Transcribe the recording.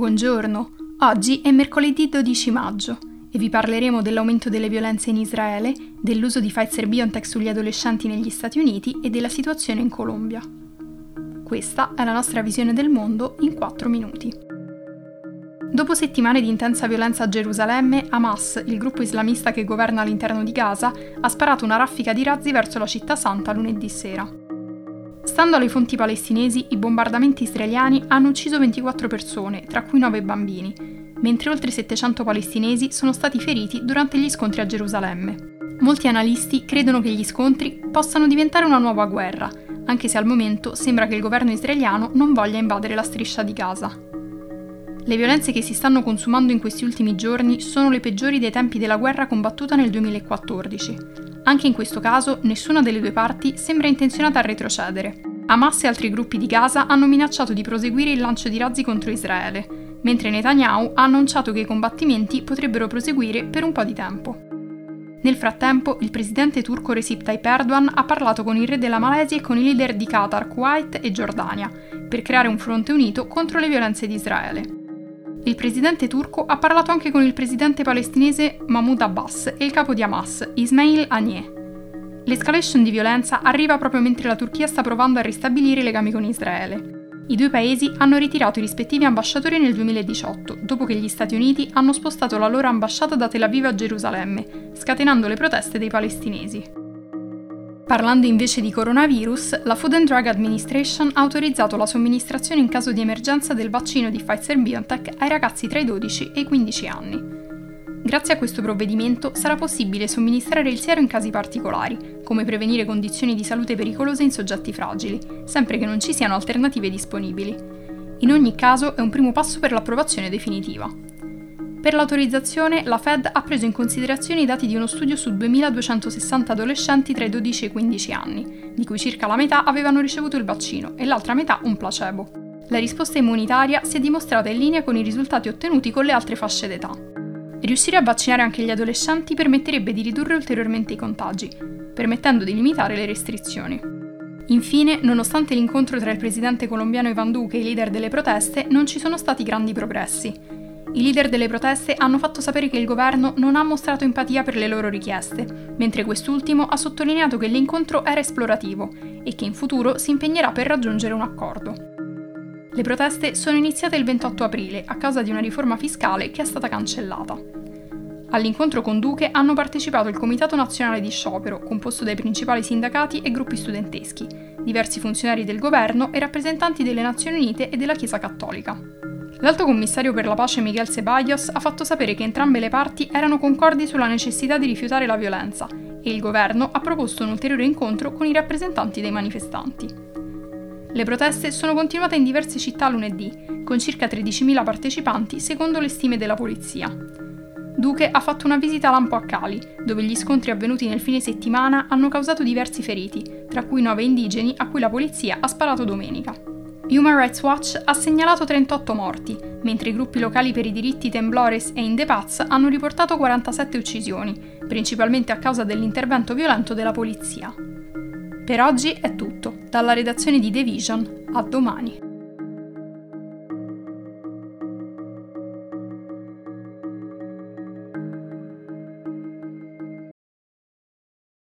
Buongiorno, oggi è mercoledì 12 maggio e vi parleremo dell'aumento delle violenze in Israele, dell'uso di Pfizer BioNTech sugli adolescenti negli Stati Uniti e della situazione in Colombia. Questa è la nostra visione del mondo in 4 minuti. Dopo settimane di intensa violenza a Gerusalemme, Hamas, il gruppo islamista che governa all'interno di Gaza, ha sparato una raffica di razzi verso la città santa lunedì sera. Stando alle fonti palestinesi, i bombardamenti israeliani hanno ucciso 24 persone, tra cui 9 bambini, mentre oltre 700 palestinesi sono stati feriti durante gli scontri a Gerusalemme. Molti analisti credono che gli scontri possano diventare una nuova guerra, anche se al momento sembra che il governo israeliano non voglia invadere la striscia di Gaza. Le violenze che si stanno consumando in questi ultimi giorni sono le peggiori dei tempi della guerra combattuta nel 2014, anche in questo caso nessuna delle due parti sembra intenzionata a retrocedere. Hamas e altri gruppi di Gaza hanno minacciato di proseguire il lancio di razzi contro Israele, mentre Netanyahu ha annunciato che i combattimenti potrebbero proseguire per un po' di tempo. Nel frattempo, il presidente turco Recep Tayyip Erdogan ha parlato con il re della Malesia e con i leader di Qatar, Kuwait e Giordania per creare un fronte unito contro le violenze di Israele. Il presidente turco ha parlato anche con il presidente palestinese Mahmoud Abbas e il capo di Hamas, Ismail Haniyeh. L'escalation di violenza arriva proprio mentre la Turchia sta provando a ristabilire i legami con Israele. I due paesi hanno ritirato i rispettivi ambasciatori nel 2018, dopo che gli Stati Uniti hanno spostato la loro ambasciata da Tel Aviv a Gerusalemme, scatenando le proteste dei palestinesi. Parlando invece di coronavirus, la Food and Drug Administration ha autorizzato la somministrazione in caso di emergenza del vaccino di Pfizer BioNTech ai ragazzi tra i 12 e i 15 anni. Grazie a questo provvedimento sarà possibile somministrare il siero in casi particolari, come prevenire condizioni di salute pericolose in soggetti fragili, sempre che non ci siano alternative disponibili. In ogni caso è un primo passo per l'approvazione definitiva. Per l'autorizzazione, la Fed ha preso in considerazione i dati di uno studio su 2.260 adolescenti tra i 12 e i 15 anni, di cui circa la metà avevano ricevuto il vaccino e l'altra metà un placebo. La risposta immunitaria si è dimostrata in linea con i risultati ottenuti con le altre fasce d'età. Riuscire a vaccinare anche gli adolescenti permetterebbe di ridurre ulteriormente i contagi, permettendo di limitare le restrizioni. Infine, nonostante l'incontro tra il presidente colombiano Ivan Duque e i leader delle proteste, non ci sono stati grandi progressi. I leader delle proteste hanno fatto sapere che il governo non ha mostrato empatia per le loro richieste, mentre quest'ultimo ha sottolineato che l'incontro era esplorativo e che in futuro si impegnerà per raggiungere un accordo. Le proteste sono iniziate il 28 aprile a causa di una riforma fiscale che è stata cancellata. All'incontro con Duque hanno partecipato il Comitato Nazionale di Sciopero, composto dai principali sindacati e gruppi studenteschi, diversi funzionari del governo e rappresentanti delle Nazioni Unite e della Chiesa Cattolica. L'alto commissario per la pace Miguel Ceballos ha fatto sapere che entrambe le parti erano concordi sulla necessità di rifiutare la violenza e il governo ha proposto un ulteriore incontro con i rappresentanti dei manifestanti. Le proteste sono continuate in diverse città lunedì, con circa 13.000 partecipanti secondo le stime della polizia. Duque ha fatto una visita lampo a Cali, dove gli scontri avvenuti nel fine settimana hanno causato diversi feriti, tra cui 9 indigeni a cui la polizia ha sparato domenica. Human Rights Watch ha segnalato 38 morti, mentre i gruppi locali per i diritti Temblores e In The Paz hanno riportato 47 uccisioni, principalmente a causa dell'intervento violento della polizia. Per oggi è tutto, dalla redazione di The Vision, a domani.